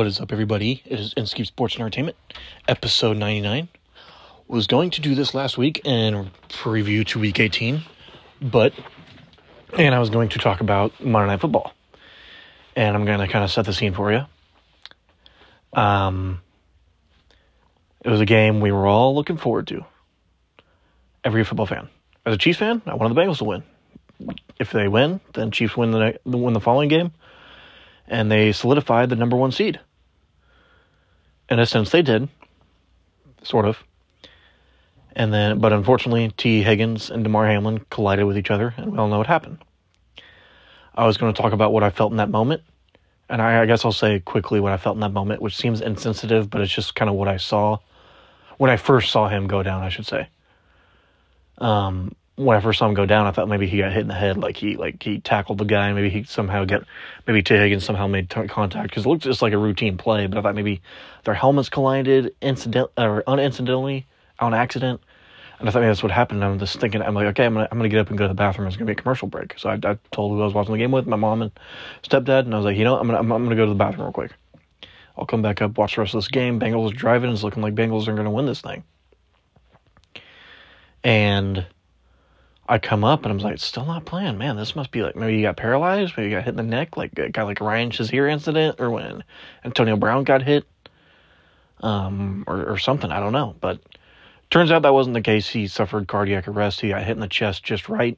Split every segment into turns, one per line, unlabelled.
What is up, everybody? It is Inskeep Sports and Entertainment, episode 99. Was going to do this last week and preview to week 18, but, and I was going to talk about Monday Night Football. And I'm going to kind of set the scene for you. Um, it was a game we were all looking forward to. Every football fan. As a Chiefs fan, I wanted the Bengals to win. If they win, then Chiefs win the win the following game and they solidified the number one seed. In a sense, they did, sort of. And then, but unfortunately, Tee Higgins and Damar Hamlin collided with each other, and we all know what happened. I was going to talk about what I felt in that moment, and I, I guess I'll say quickly what I felt in that moment, which seems insensitive, but it's just kind of what I saw when I first saw him go down. I should say. Um, when I first saw him go down, I thought maybe he got hit in the head, like he like he tackled the guy, maybe he somehow get maybe Tee Higgins somehow made t- contact because it looked just like a routine play. But I thought maybe their helmets collided incident or unincidentally on accident, and I thought maybe that's what happened. I'm just thinking, I'm like, okay, I'm gonna I'm gonna get up and go to the bathroom. It's gonna be a commercial break. So I, I told who I was watching the game with, my mom and stepdad, and I was like, you know, I'm gonna I'm, I'm gonna go to the bathroom real quick. I'll come back up, watch the rest of this game. Bengals driving. It's looking like Bengals are gonna win this thing, and I come up and I'm like, still not playing. Man, this must be like maybe you got paralyzed, maybe you got hit in the neck, like kind of like Ryan Shazier incident, or when Antonio Brown got hit, um, or, or something. I don't know, but turns out that wasn't the case. He suffered cardiac arrest. He got hit in the chest just right.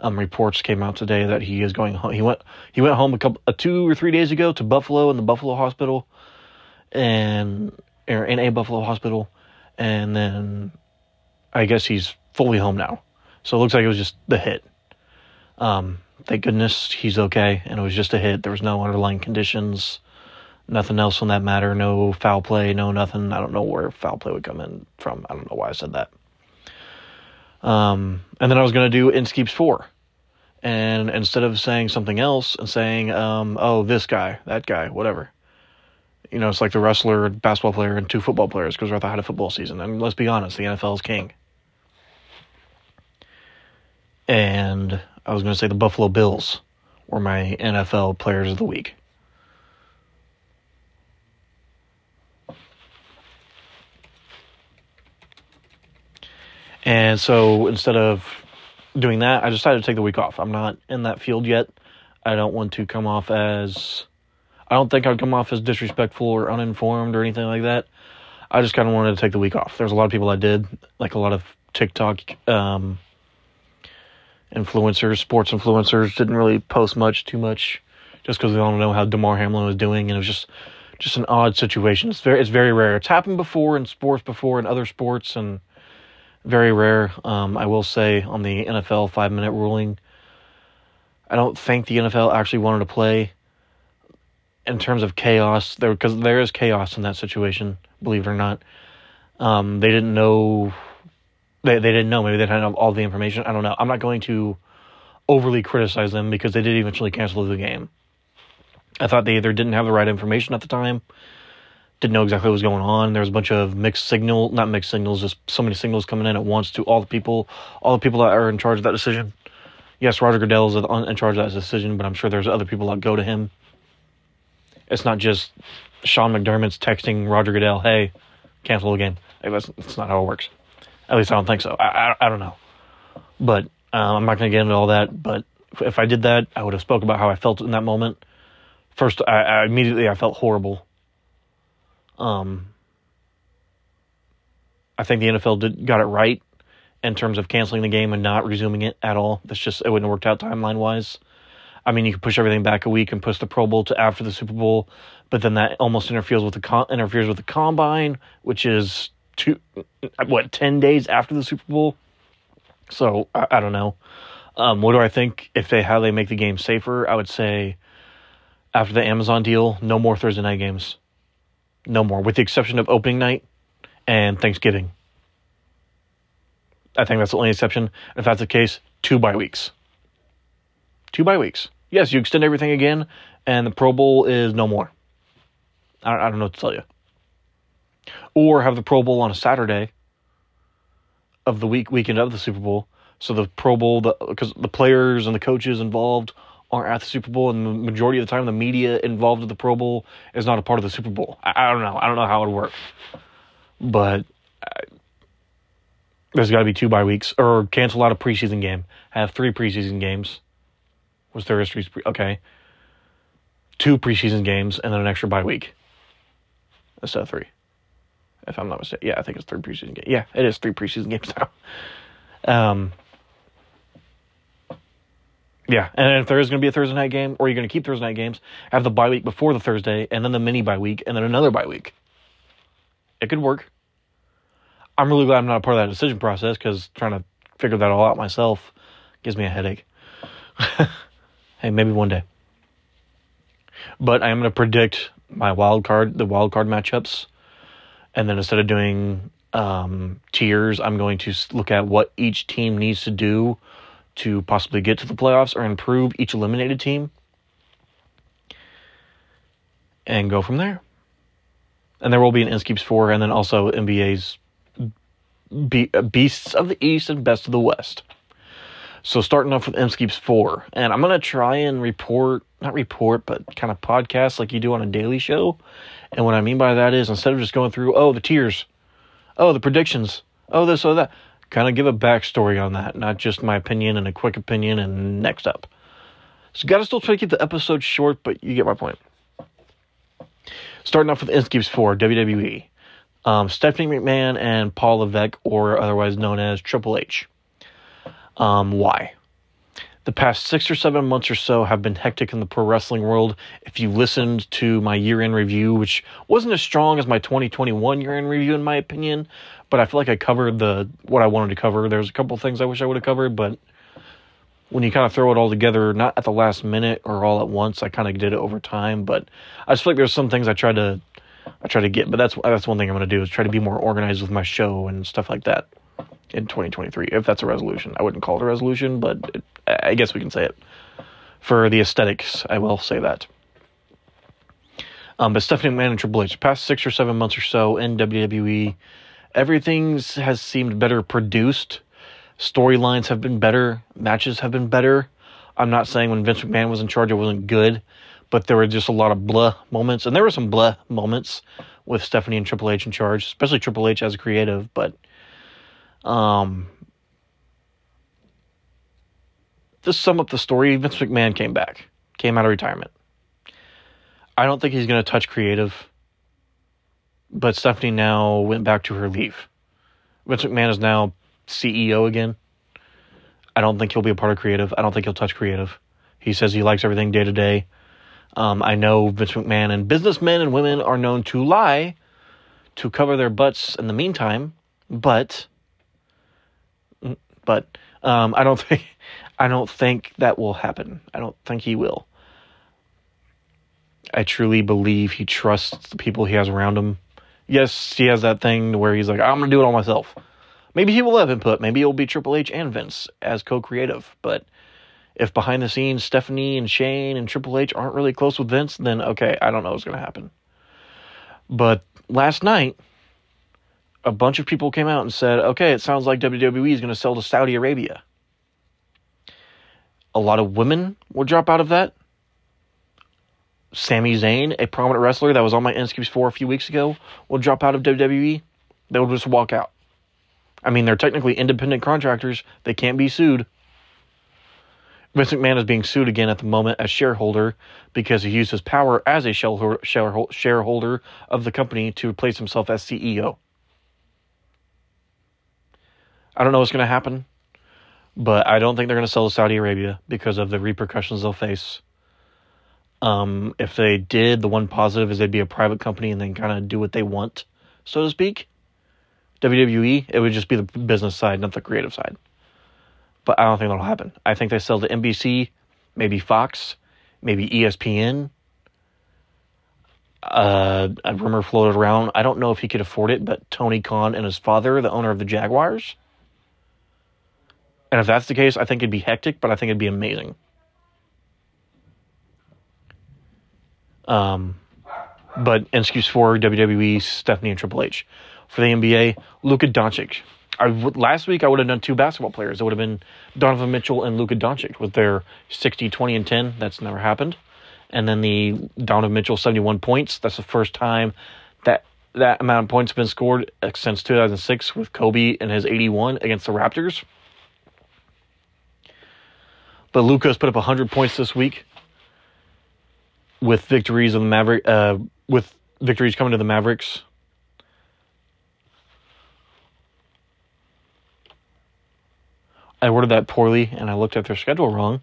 Um, reports came out today that he is going home. He went he went home a couple uh, two or three days ago to Buffalo in the Buffalo hospital, and or in a Buffalo hospital, and then I guess he's fully home now. So it looks like it was just the hit. Um, thank goodness he's okay, and it was just a hit. There was no underlying conditions, nothing else on that matter. No foul play, no nothing. I don't know where foul play would come in from. I don't know why I said that. Um, and then I was going to do Inskeeps 4. And instead of saying something else and saying, um, oh, this guy, that guy, whatever. You know, it's like the wrestler, basketball player, and two football players because we're at the height of football season. And let's be honest, the NFL is king and I was going to say the Buffalo Bills were my NFL players of the week. And so instead of doing that, I decided to take the week off. I'm not in that field yet. I don't want to come off as I don't think I'd come off as disrespectful or uninformed or anything like that. I just kind of wanted to take the week off. There's a lot of people I did, like a lot of TikTok um, influencers, sports influencers, didn't really post much, too much, just because they don't know how Damar Hamlin was doing, and it was just just an odd situation. It's very it's very rare. It's happened before in sports before in other sports, and very rare. Um, I will say on the NFL five minute ruling, I don't think the NFL actually wanted to play. In terms of chaos, there because there is chaos in that situation. Believe it or not, um, they didn't know they they didn't know. Maybe they didn't have all the information. I don't know. I'm not going to overly criticize them because they did eventually cancel the game. I thought they either didn't have the right information at the time, didn't know exactly what was going on. There was a bunch of mixed signal, not mixed signals, just so many signals coming in at once to all the people, all the people that are in charge of that decision. Yes, Roger Goodell is in charge of that decision, but I'm sure there's other people that go to him. It's not just Sean McDermott's texting Roger Goodell, "Hey, cancel the game." That's, that's not how it works. At least I don't think so. I, I, I don't know. But um, I'm not going to get into all that. But if I did that, I would have spoke about how I felt in that moment. First, I, I immediately I felt horrible. Um, I think the NFL did got it right in terms of canceling the game and not resuming it at all. That's just it wouldn't have worked out timeline wise. I mean, you could push everything back a week and push the Pro Bowl to after the Super Bowl, but then that almost interferes with the con- interferes with the combine, which is two, what, 10 days after the Super Bowl. So I, I don't know. Um, what do I think if they how they make the game safer? I would say after the Amazon deal, no more Thursday night games. No more, with the exception of opening night and Thanksgiving. I think that's the only exception. If that's the case, two bye weeks. Two bye weeks. Yes, you extend everything again, and the Pro Bowl is no more. I, I don't know what to tell you or have the Pro Bowl on a Saturday of the week weekend of the Super Bowl. So the Pro Bowl, because the, the players and the coaches involved aren't at the Super Bowl, and the majority of the time, the media involved with the Pro Bowl is not a part of the Super Bowl. I, I don't know. I don't know how it would work, but uh, there's got to be two bye weeks or cancel out a preseason game. Have three preseason games. Was there history? Okay, two preseason games and then an extra bye week instead of three. If I'm not mistaken, yeah, I think it's three preseason games. Yeah, it is three preseason games now. Um, yeah, and if there is going to be a Thursday night game, or you're going to keep Thursday night games, have the bye week before the Thursday, and then the mini bye week, and then another bye week. It could work. I'm really glad I'm not a part of that decision process because trying to figure that all out myself gives me a headache. hey, maybe one day. But I am going to predict my wild card, the wild card matchups, and then instead of doing um, tiers, I'm going to look at what each team needs to do to possibly get to the playoffs or improve each eliminated team, and go from there. And there will be an Inskeeps four, and then also NBA's Be- Beasts of the East and Best of the West. So starting off with Inskeeps 4, and I'm going to try and report, not report, but kind of podcast like you do on a daily show. And what I mean by that is instead of just going through, oh, the tiers, oh, the predictions, oh, this, oh, that, kind of give a backstory on that, not just my opinion and a quick opinion and next up. So got to still try to keep the episode short, but you get my point. Starting off with Inskeeps 4, WWE. Um, Stephanie McMahon and Paul Levesque, or otherwise known as Triple H. Um, why? The past six or seven months or so have been hectic in the pro wrestling world. If you listened to my year end review, which wasn't as strong as my 2021 year end review, in my opinion, but I feel like I covered the what I wanted to cover. There's a couple things I wish I would have covered, but when you kind of throw it all together, not at the last minute or all at once, I kind of did it over time. But I just feel like there's some things I try to I try to get, but that's that's one thing I'm going to do is try to be more organized with my show and stuff like that in 2023, if that's a resolution. I wouldn't call it a resolution, but it, I guess we can say it. For the aesthetics, I will say that. Um, but Stephanie McMahon and Triple H, past six or seven months or so in WWE, everything has seemed better produced. Storylines have been better. Matches have been better. I'm not saying when Vince McMahon was in charge it wasn't good, but there were just a lot of blah moments. And there were some blah moments with Stephanie and Triple H in charge, especially Triple H as a creative. But um, to sum up the story, Vince McMahon came back, came out of retirement. I don't think he's going to touch creative, but Stephanie now went back to her leave. Vince McMahon is now CEO again. I don't think he'll be a part of creative. I don't think he'll touch creative. He says he likes everything day to day. Um, I know Vince McMahon and businessmen and women are known to lie to cover their butts in the meantime, but but um, I don't think I don't think that will happen. I don't think he will. I truly believe he trusts the people he has around him. Yes, he has that thing where he's like, I'm gonna do it all myself. Maybe he will have input. Maybe it will be Triple H and Vince as co-creative. But if behind the scenes Stephanie and Shane and Triple H aren't really close with Vince, then okay, I don't know what's gonna happen. But last night, a bunch of people came out and said, okay, it sounds like WWE is going to sell to Saudi Arabia. A lot of women will drop out of that. Sami Zayn, a prominent wrestler that was on my Inskeeps 4 a few weeks ago, will drop out of WWE. They'll just walk out. I mean, they're technically independent contractors. They can't be sued. Vince McMahon is being sued again at the moment as shareholder because he used his power as a shareholder of the company to replace himself as CEO. I don't know what's going to happen, but I don't think they're going to sell to Saudi Arabia because of the repercussions they'll face. Um, if they did, the one positive is they'd be a private company and then kind of do what they want, so to speak. WWE, it would just be the business side, not the creative side. But I don't think that'll happen. I think they sell to NBC, maybe Fox, maybe ESPN. Uh, a rumor floated around. I don't know if he could afford it, but Tony Khan and his father, the owner of the Jaguars, and if that's the case, I think it'd be hectic, but I think it'd be amazing. Um, but Inskeeps for WWE, Stephanie and Triple H. For the NBA, Luka Doncic. I last week I would have done two basketball players. It would have been Donovan Mitchell and Luka Doncic with their 60, 20, and 10. That's never happened. And then the Donovan Mitchell 71 points. That's the first time that that amount of points have been scored since 2006 with Kobe and his 81 against the Raptors. But Luka's put up 100 points this week with victories of the Maverick uh, with victories coming to the Mavericks. I worded that poorly and I looked at their schedule wrong.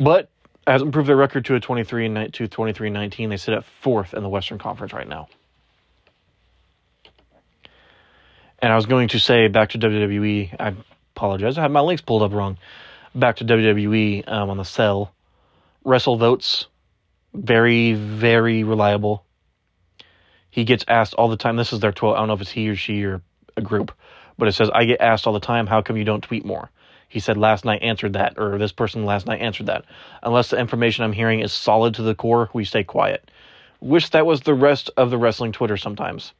But has improved their record to a 23 and to 23 19. They sit at fourth in the Western Conference right now. And I was going to say back to WWE. I apologize. I had my links pulled up wrong. Back to WWE um, on the cell. WrestleVotes. Very, very reliable. He gets asked all the time. This is their 12. I don't know if it's he or she or a group, but it says, I get asked all the time, how come you don't tweet more? He said last night answered that, or this person last night answered that. Unless the information I'm hearing is solid to the core, we stay quiet. Wish that was the rest of the wrestling Twitter sometimes.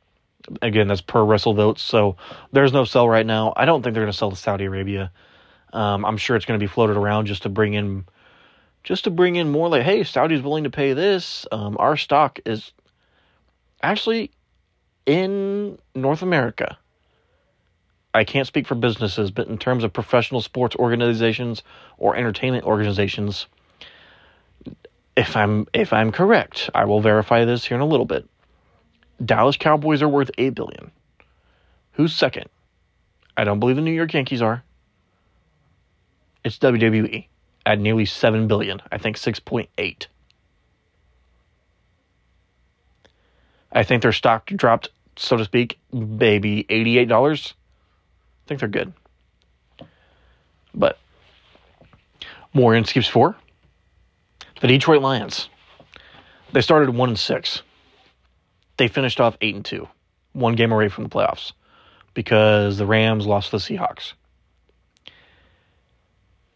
Again, that's per WrestleVotes, so there's no sell right now. I don't think they're going to sell to Saudi Arabia. Um, I'm sure it's going to be floated around just to bring in, just to bring in more like, hey, Saudi's willing to pay this. Um, our stock is actually in North America. I can't speak for businesses, but in terms of professional sports organizations or entertainment organizations, if I'm if I'm correct, I will verify this here in a little bit. Dallas Cowboys are worth 8 billion. Who's second? I don't believe the New York Yankees are. It's WWE at nearly 7 billion. I think 6.8. I think their stock dropped, so to speak, maybe $88. I think they're good. But more Inskeeps four. The Detroit Lions. They started one and six. They finished off eight and two, one game away from the playoffs, because the Rams lost to the Seahawks.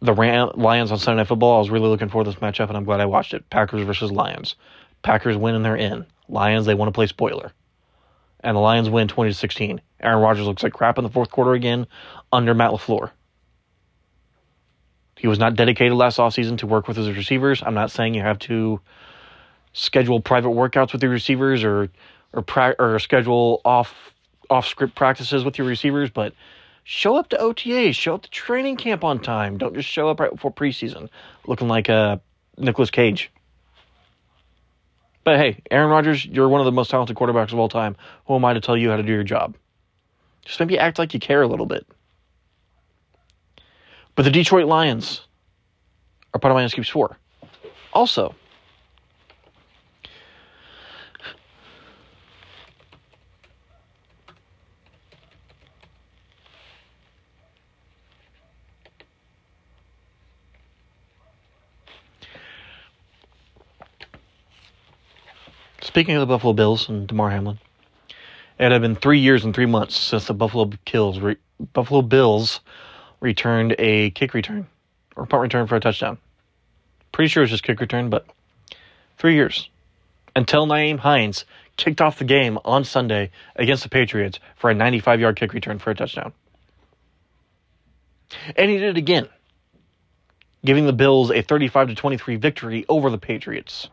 The Ram- Lions on Sunday Night Football. I was really looking for this matchup, and I'm glad I watched it. Packers versus Lions. Packers win and they're in. Lions they want to play spoiler and the Lions win 20 to 16. Aaron Rodgers looks like crap in the fourth quarter again under Matt LaFleur. He was not dedicated last offseason to work with his receivers. I'm not saying you have to schedule private workouts with your receivers or or pra- or schedule off off script practices with your receivers, but show up to OTAs, show up to training camp on time. Don't just show up right before preseason looking like a uh, Nicolas Cage. But hey, Aaron Rodgers, you're one of the most talented quarterbacks of all time. Who am I to tell you how to do your job? Just maybe act like you care a little bit. But the Detroit Lions are part of my Inskeeps 4. Also, Speaking of the Buffalo Bills and Damar Hamlin, it had been three years and three months since the Buffalo Kills re- Buffalo Bills returned a kick return or punt return for a touchdown. Pretty sure it was just kick return, but three years until Nyheim Hines kicked off the game on Sunday against the Patriots for a 95 yard kick return for a touchdown. And he did it again, giving the Bills a 35 to 23 victory over the Patriots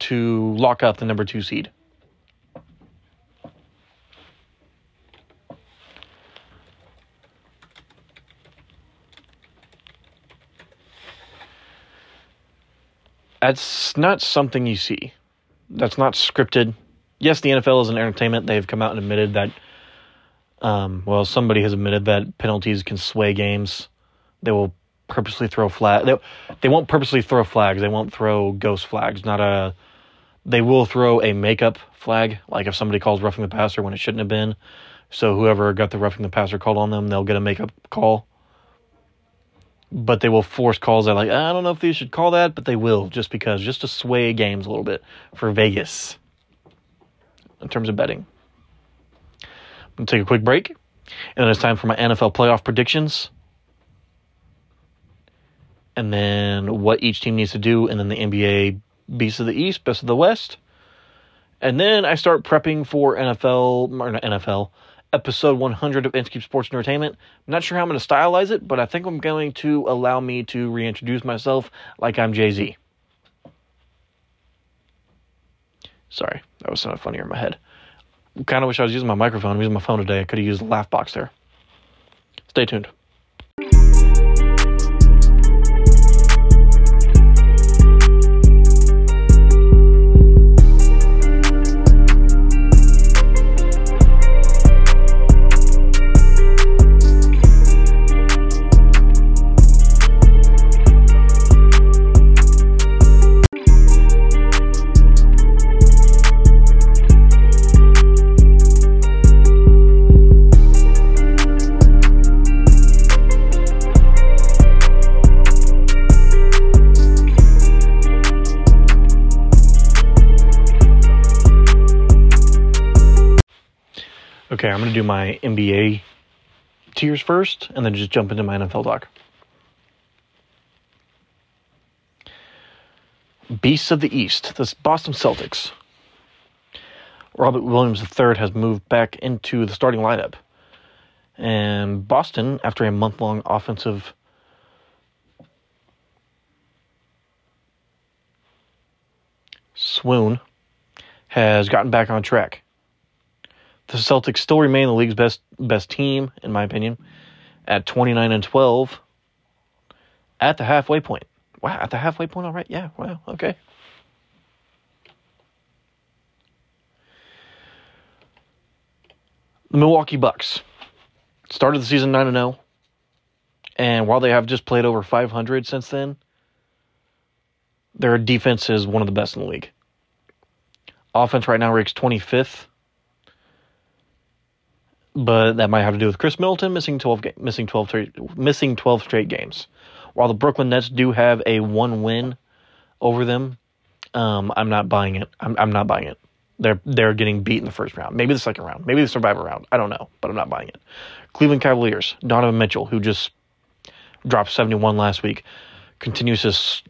to lock up the number two seed. That's not something you see. That's not scripted. Yes, the NFL is an entertainment. They've come out and admitted that, um, well, somebody has admitted that penalties can sway games. They will purposely throw flag. They, they won't purposely throw flags. They won't throw ghost flags. Not a they will throw a makeup flag, like if somebody calls roughing the passer when it shouldn't have been. So whoever got the roughing the passer called on them, they'll get a makeup call. But they will force calls that like I don't know if they should call that, but they will just because just to sway games a little bit for Vegas in terms of betting. I'm gonna take a quick break, and then it's time for my NFL playoff predictions, and then what each team needs to do, and then the NBA Beast of the East, Best of the West. And then I start prepping for NFL, or not NFL, episode 100 of Inskeep Sports Entertainment. I'm not sure how I'm going to stylize it, but I think I'm going to allow me to reintroduce myself like I'm Jay Z. Sorry, that was of funnier in my head. Kind of wish I was using my microphone. I'm using my phone today. I could have used the laugh box there. Stay tuned. NBA tiers first and then just jump into my NFL talk. Beasts of the East, the Boston Celtics. Robert Williams III has moved back into the starting lineup. And Boston, after a month long offensive swoon, has gotten back on track. The Celtics still remain the league's best best team, in my opinion, at 29 and 12 at the halfway point. Wow, at the halfway point, all right. Yeah, wow, okay. The Milwaukee Bucks started the season 9 0. And while they have just played over 500 since then, their defense is one of the best in the league. Offense right now ranks 25th but that might have to do with Khris Middleton missing 12 ga- missing 12 straight, missing 12 straight games. While the Brooklyn Nets do have a one win over them, um, I'm not buying it. I'm, I'm not buying it. They're they're getting beat in the first round, maybe the second round, maybe the survivor round. I don't know, but I'm not buying it. Cleveland Cavaliers, Donovan Mitchell, who just dropped 71 last week, continues his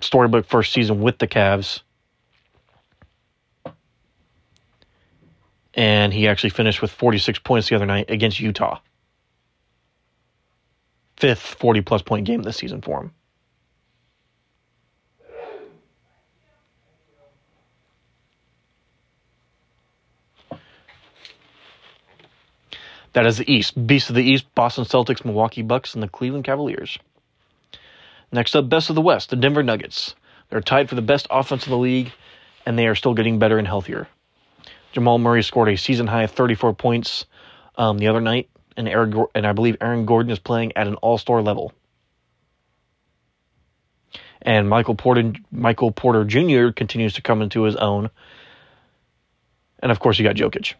storybook first season with the Cavs. And he actually finished with 46 points the other night against Utah. Fifth 40 plus point game this season for him. That is the East. Beast of the East, Boston Celtics, Milwaukee Bucks, and the Cleveland Cavaliers. Next up, best of the West, the Denver Nuggets. They're tied for the best offense in the league, and they are still getting better and healthier. Jamal Murray scored a season high 34 points um, the other night, and Aaron, and I believe Aaron Gordon is playing at an All Star level. And Michael Porter, Michael Porter Jr. continues to come into his own. And of course, you got Jokic.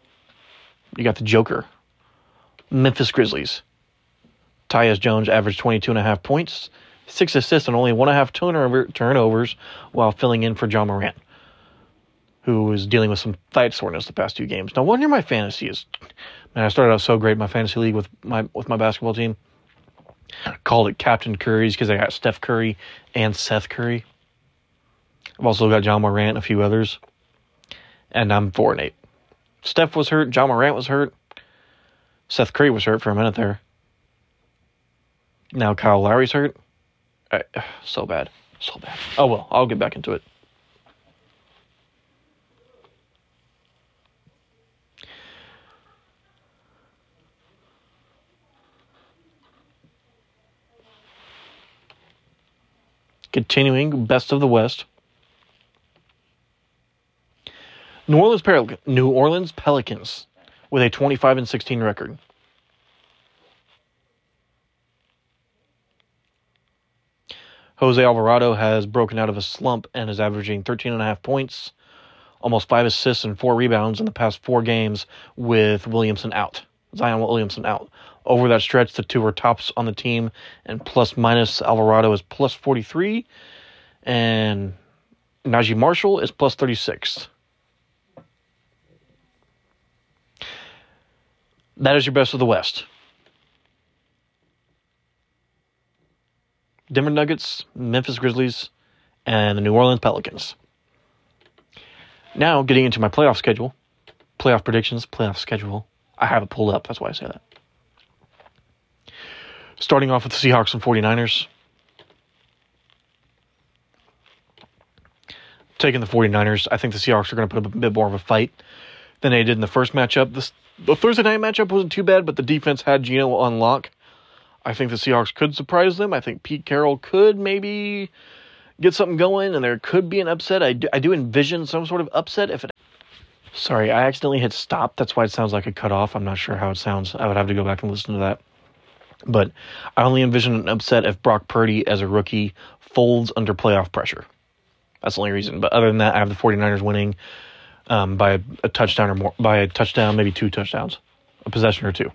You got the Joker. Memphis Grizzlies. Tyus Jones averaged 22 and a half points, six assists, and only one and a half turnover, turnovers while filling in for Ja Morant who was dealing with some thigh soreness the past two games. No wonder my fantasy is. Man, I started out so great in my fantasy league with my with my basketball team. I called it Captain Curry's because I got Steph Curry and Seth Curry. I've also got Ja Morant and a few others, and I'm four and eight. Steph was hurt. Ja Morant was hurt. Seth Curry was hurt for a minute there. Now Kyle Lowry's hurt. I, so bad, so bad. Oh well, I'll get back into it. Continuing, best of the West. New Orleans, Pel- New Orleans Pelicans with a 25 and 16 record. Jose Alvarado has broken out of a slump and is averaging 13 and a half points, almost five assists and four rebounds in the past four games with Williamson out. Zion Williamson out. Over that stretch, the two were tops on the team, and plus minus Alvarado is plus 43, and Naji Marshall is plus 36. That is your best of the West. Denver Nuggets, Memphis Grizzlies, and the New Orleans Pelicans. Now, getting into my playoff schedule, playoff predictions, playoff schedule, I have it pulled up. That's why I say that. Starting off with the Seahawks and 49ers. Taking the 49ers, I think the Seahawks are going to put up a bit more of a fight than they did in the first matchup. This, the Thursday night matchup wasn't too bad, but the defense had Geno on lock. I think the Seahawks could surprise them. I think Pete Carroll could maybe get something going, and there could be an upset. I do, I do envision some sort of upset if it. Sorry, I accidentally hit stop. That's why it sounds like a cut off. I'm not sure how it sounds. I would have to go back and listen to that. But I only envision an upset if Brock Purdy, as a rookie, folds under playoff pressure. That's the only reason. But other than that, I have the 49ers winning um, by a, touchdown or more, by a touchdown, maybe two touchdowns, a possession or two.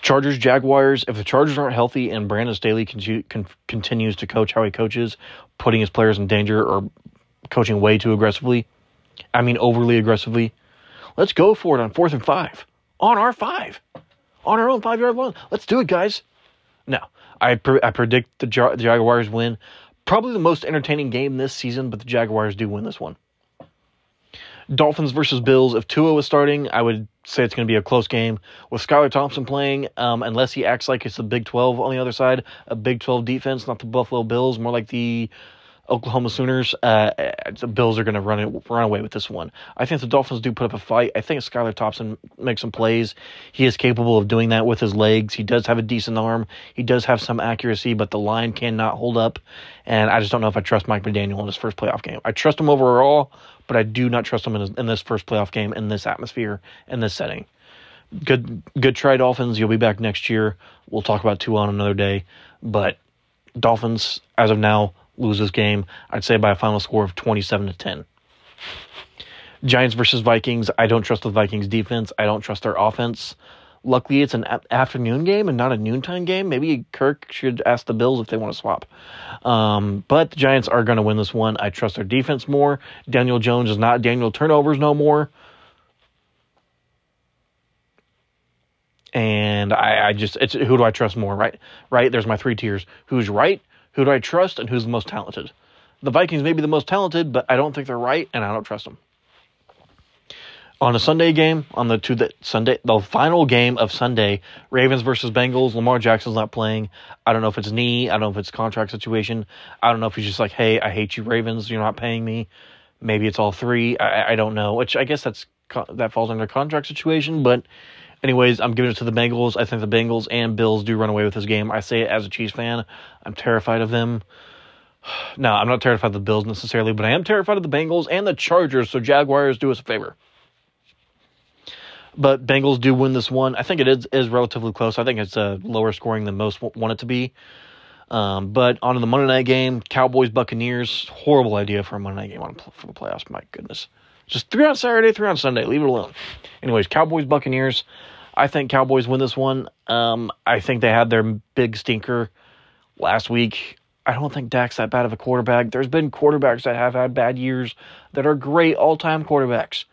Chargers, Jaguars. If the Chargers aren't healthy and Brandon Staley con- con- continues to coach how he coaches, putting his players in danger or coaching way too aggressively, I mean overly aggressively, let's go for it on fourth and five on our five, on our own five yard line. Let's do it, guys. No, I pre- I predict the, the Jaguars win. Probably the most entertaining game this season, but the Jaguars do win this one. Dolphins versus Bills. If Tua was starting, I would say it's going to be a close game. With Skylar Thompson playing, um, unless he acts like it's the Big 12 on the other side, a Big 12 defense, not the Buffalo Bills, more like the Oklahoma Sooners. Uh, the Bills are going to run it, run away with this one. I think the Dolphins do put up a fight. I think Skylar Thompson makes some plays. He is capable of doing that with his legs. He does have a decent arm. He does have some accuracy, but the line cannot hold up. And I just don't know if I trust Mike McDaniel in his first playoff game. I trust him overall, but I do not trust him in, his, in this first playoff game in this atmosphere in this setting. Good, good try, Dolphins. You'll be back next year. We'll talk about Tua on another day, but Dolphins as of now lose this game. I'd say by a final score of twenty-seven to ten. Giants versus Vikings. I don't trust the Vikings defense. I don't trust their offense. Luckily, it's an afternoon game and not a noontime game. Maybe Kirk should ask the Bills if they want to swap. Um, but the Giants are going to win this one. I trust their defense more. Daniel Jones is not Daniel turnovers no more. And I, I just, it's who do I trust more, right? Right? There's my three tiers. Who's right? Who do I trust? And who's the most talented? The Vikings may be the most talented, but I don't think they're right, and I don't trust them on a Sunday game, on the to the Sunday, the final game of Sunday, Ravens versus Bengals. Lamar Jackson's not playing. I don't know if it's knee. I don't know if it's contract situation. I don't know if he's just like, hey, I hate you, Ravens. You're not paying me. Maybe it's all three. I, I don't know. Which I guess that's that falls under contract situation. But anyways, I'm giving it to the Bengals. I think the Bengals and Bills do run away with this game. I say it as a Chiefs fan. I'm terrified of them. No, I'm not terrified of the Bills necessarily, but I am terrified of the Bengals and the Chargers. So Jaguars do us a favor. But Bengals do win this one. I think it is, is relatively close. I think it's a lower scoring than most want it to be. Um, but on to the Monday night game, Cowboys Buccaneers. Horrible idea for a Monday night game on for the playoffs. My goodness, just three on Saturday, three on Sunday. Leave it alone. Anyways, Cowboys Buccaneers. I think Cowboys win this one. Um, I think they had their big stinker last week. I don't think Dak's that bad of a quarterback. There's been quarterbacks that have had bad years that are great all time quarterbacks.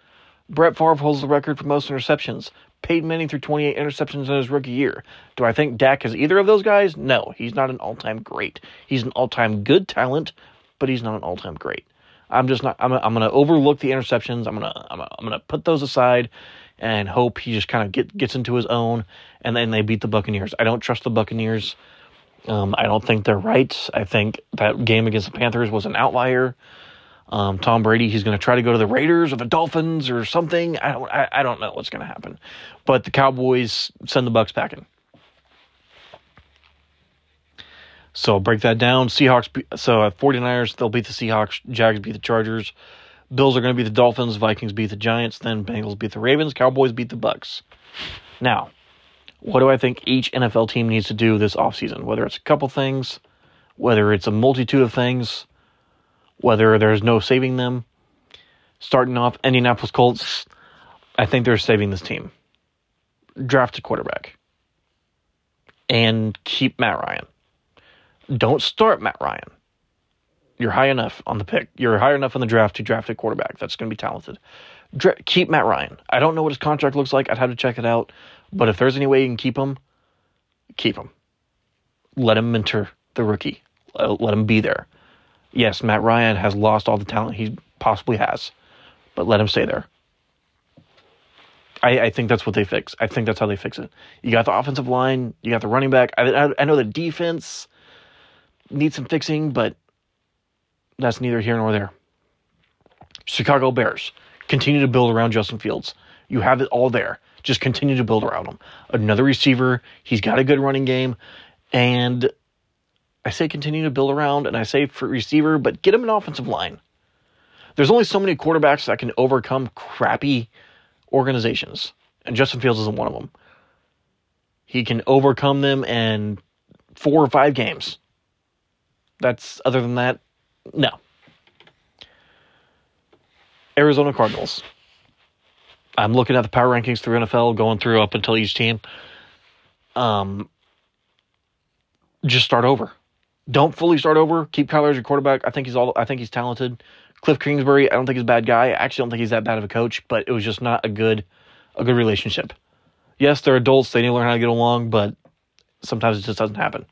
Brett Favre holds the record for most interceptions. Peyton Manning threw 28 interceptions in his rookie year. Do I think Dak is either of those guys? No, he's not an all-time great. He's an all-time good talent, but he's not an all-time great. I'm just not. I'm. I'm going to overlook the interceptions. I'm going to. I'm. I'm going to put those aside, and hope he just kind of get gets into his own, and then they beat the Buccaneers. I don't trust the Buccaneers. Um, I don't think they're right. I think that game against the Panthers was an outlier. Um, Tom Brady, he's going to try to go to the Raiders or the Dolphins or something. I don't, I, I don't know what's going to happen, but the Cowboys send the Bucks packing. So break that down. Seahawks, so uh, 49ers, they'll beat the Seahawks. Jags beat the Chargers. Bills are going to beat the Dolphins. Vikings beat the Giants. Then Bengals beat the Ravens. Cowboys beat the Bucks. Now, what do I think each NFL team needs to do this offseason? Whether it's a couple things, whether it's a multitude of things, whether there's no saving them. Starting off, Indianapolis Colts, I think they're saving this team. Draft a quarterback and keep Matt Ryan. Don't start Matt Ryan. You're high enough on the pick. You're high enough on the draft to draft a quarterback that's going to be talented. Dra- keep Matt Ryan. I don't know what his contract looks like. I'd have to check it out. But if there's any way you can keep him, keep him. Let him mentor the rookie. Uh, let him be there. Yes, Matt Ryan has lost all the talent he possibly has, but let him stay there. I, I think that's what they fix. I think that's how they fix it. You got the offensive line, you got the running back. I, I, I know the defense needs some fixing, but that's neither here nor there. Chicago Bears continue to build around Justin Fields. You have it all there. Just continue to build around him. Another receiver. He's got a good running game. And I say continue to build around, and I say for receiver, but get him an offensive line. There's only so many quarterbacks that can overcome crappy organizations, and Justin Fields isn't one of them. He can overcome them in four or five games. That's other than that, no. Arizona Cardinals. I'm looking at the power rankings through NFL, going through up until each team. Um, just start over. Don't fully start over. Keep Kyler as your quarterback. I think he's all. I think he's talented. Cliff Kingsbury. I don't think he's a bad guy. I actually don't think he's that bad of a coach, but it was just not a good, a good relationship. Yes, they're adults. They need to learn how to get along, but sometimes it just doesn't happen.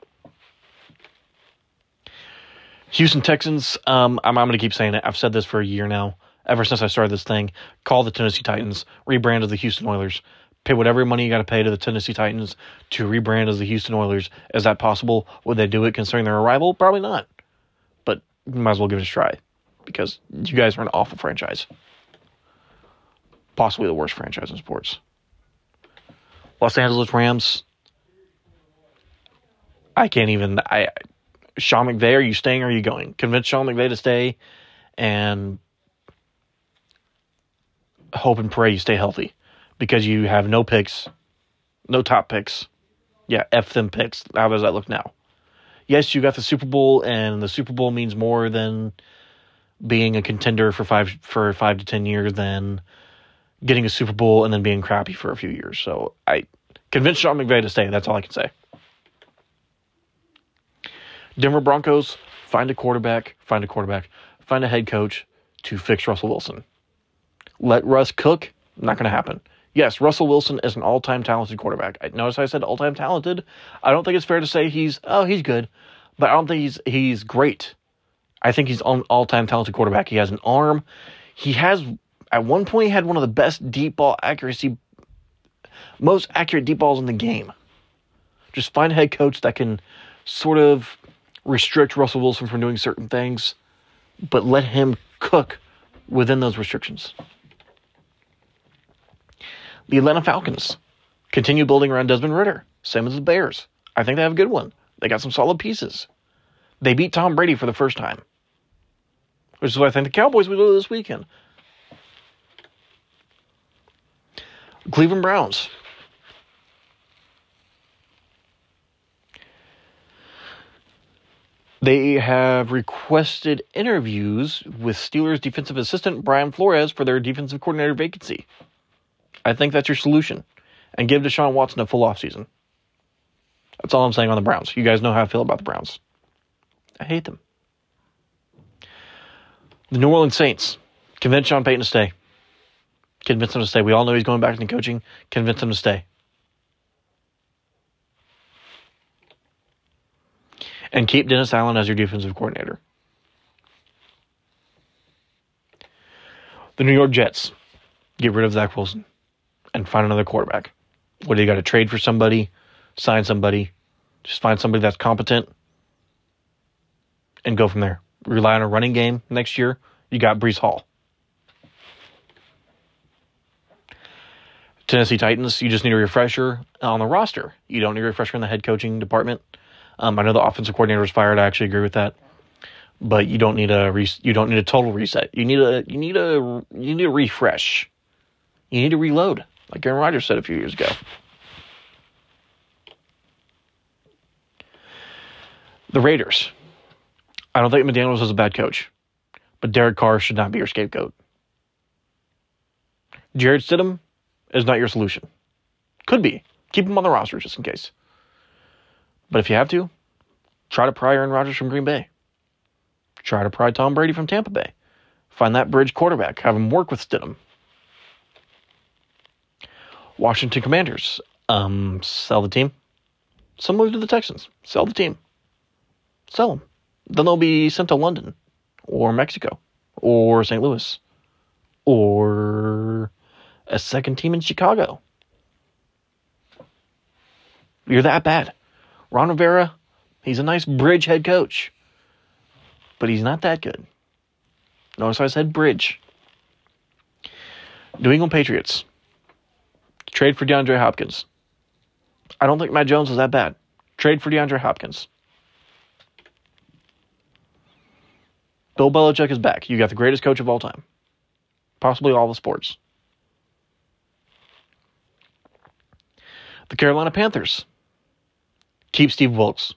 Houston Texans. Um, I'm, I'm going to keep saying it. I've said this for a year now ever since I started this thing. Call the Tennessee Titans, rebrand as the Houston Oilers. Pay whatever money you got to pay to the Tennessee Titans to rebrand as the Houston Oilers. Is that possible? Would they do it considering their arrival? Probably not. But might as well give it a try because you guys are an awful franchise. Possibly the worst franchise in sports. Los Angeles Rams. I can't even. I Sean McVay, are you staying or are you going? Convince Sean McVay to stay and hope and pray you stay healthy because you have no picks, no top picks. Yeah, F them picks. How does that look now? Yes, you got the Super Bowl, and the Super Bowl means more than being a contender for five for five to ten years than getting a Super Bowl and then being crappy for a few years. So I convinced Sean McVay to stay. That's all I can say. Denver Broncos, find a quarterback, find a quarterback, find a head coach to fix Russell Wilson. Let Russ cook, not going to happen. Yes, Russell Wilson is an all-time talented quarterback. I notice I said all-time talented. I don't think it's fair to say he's oh he's good, but I don't think he's he's great. I think he's an all-time talented quarterback. He has an arm. He has at one point he had one of the best deep ball accuracy, most accurate deep balls in the game. Just find a head coach that can sort of restrict Russell Wilson from doing certain things, but let him cook within those restrictions. The Atlanta Falcons continue building around Desmond Ridder. Same as the Bears. I think they have a good one. They got some solid pieces. They beat Tom Brady for the first time, which is what I think the Cowboys will do this weekend. Cleveland Browns. They have requested interviews with Steelers defensive assistant Brian Flores for their defensive coordinator vacancy. I think that's your solution. And give Deshaun Watson a full offseason. That's all I'm saying on the Browns. You guys know how I feel about the Browns. I hate them. The New Orleans Saints. Convince Sean Payton to stay. Convince him to stay. We all know he's going back into coaching. Convince him to stay. And keep Dennis Allen as your defensive coordinator. The New York Jets. Get rid of Zach Wilson and find another quarterback. What do you got to trade for somebody, sign somebody, just find somebody that's competent and go from there. Rely on a running game next year. You got Breece Hall. Tennessee Titans, you just need a refresher on the roster. You don't need a refresher in the head coaching department. Um, I know the offensive coordinator was fired. I actually agree with that, but you don't need a re- you don't need a total reset. You need a you need a you need a refresh. You need to reload like Aaron Rodgers said a few years ago. The Raiders. I don't think McDaniels is a bad coach, but Derek Carr should not be your scapegoat. Jarrett Stidham is not your solution. Could be. Keep him on the roster just in case. But if you have to, try to pry Aaron Rodgers from Green Bay. Try to pry Tom Brady from Tampa Bay. Find that bridge quarterback. Have him work with Stidham. Washington Commanders. Um, sell the team. Similar to the Texans. Sell the team. Sell them. Then they'll be sent to London or Mexico or St. Louis or a second team in Chicago. You're that bad. Ron Rivera, he's a nice bridge head coach, but he's not that good. Notice how I said bridge. New England Patriots trade for DeAndre Hopkins. I don't think Mac Jones was that bad. Trade for DeAndre Hopkins. Bill Belichick is back. You got the greatest coach of all time, possibly all the sports. The Carolina Panthers keep Steve Wilks.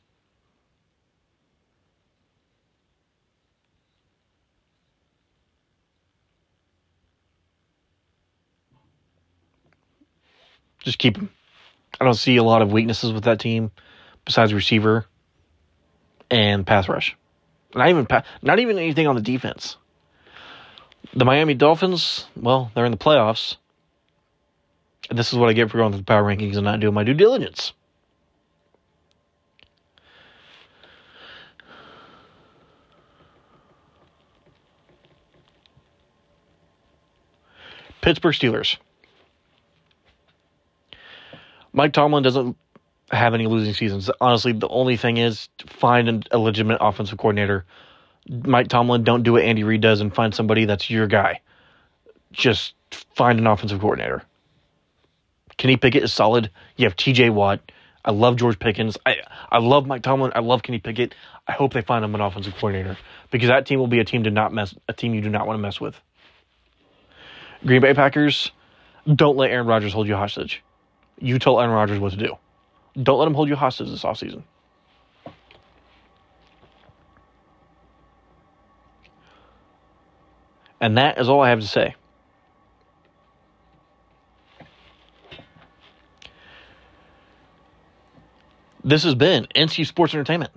Just keep him. I don't see a lot of weaknesses with that team besides receiver and pass rush. Not even not even anything on the defense. The Miami Dolphins, well, they're in the playoffs. And this is what I get for going through the power rankings and not doing my due diligence. Pittsburgh Steelers. Mike Tomlin doesn't have any losing seasons. Honestly, the only thing is find a legitimate offensive coordinator. Mike Tomlin, don't do what Andy Reid does and find somebody that's your guy. Just find an offensive coordinator. Kenny Pickett is solid. You have TJ Watt. I love George Pickens. I I love Mike Tomlin. I love Kenny Pickett. I hope they find him an offensive coordinator because that team will be a team to not mess a team you do not want to mess with. Green Bay Packers, don't let Aaron Rodgers hold you hostage. You tell Aaron Rodgers what to do. Don't let him hold you hostage this offseason. And that is all I have to say. This has been NC Sports Entertainment,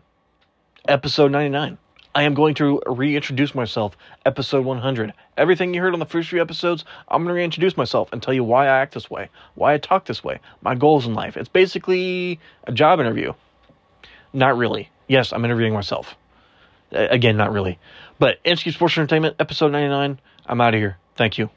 episode 99. I am going to reintroduce myself, episode 100. Everything you heard on the first few episodes, I'm going to reintroduce myself and tell you why I act this way, why I talk this way, my goals in life. It's basically a job interview. Not really. Yes, I'm interviewing myself. Again, not really. But NC Sports Entertainment, episode 99. I'm out of here. Thank you.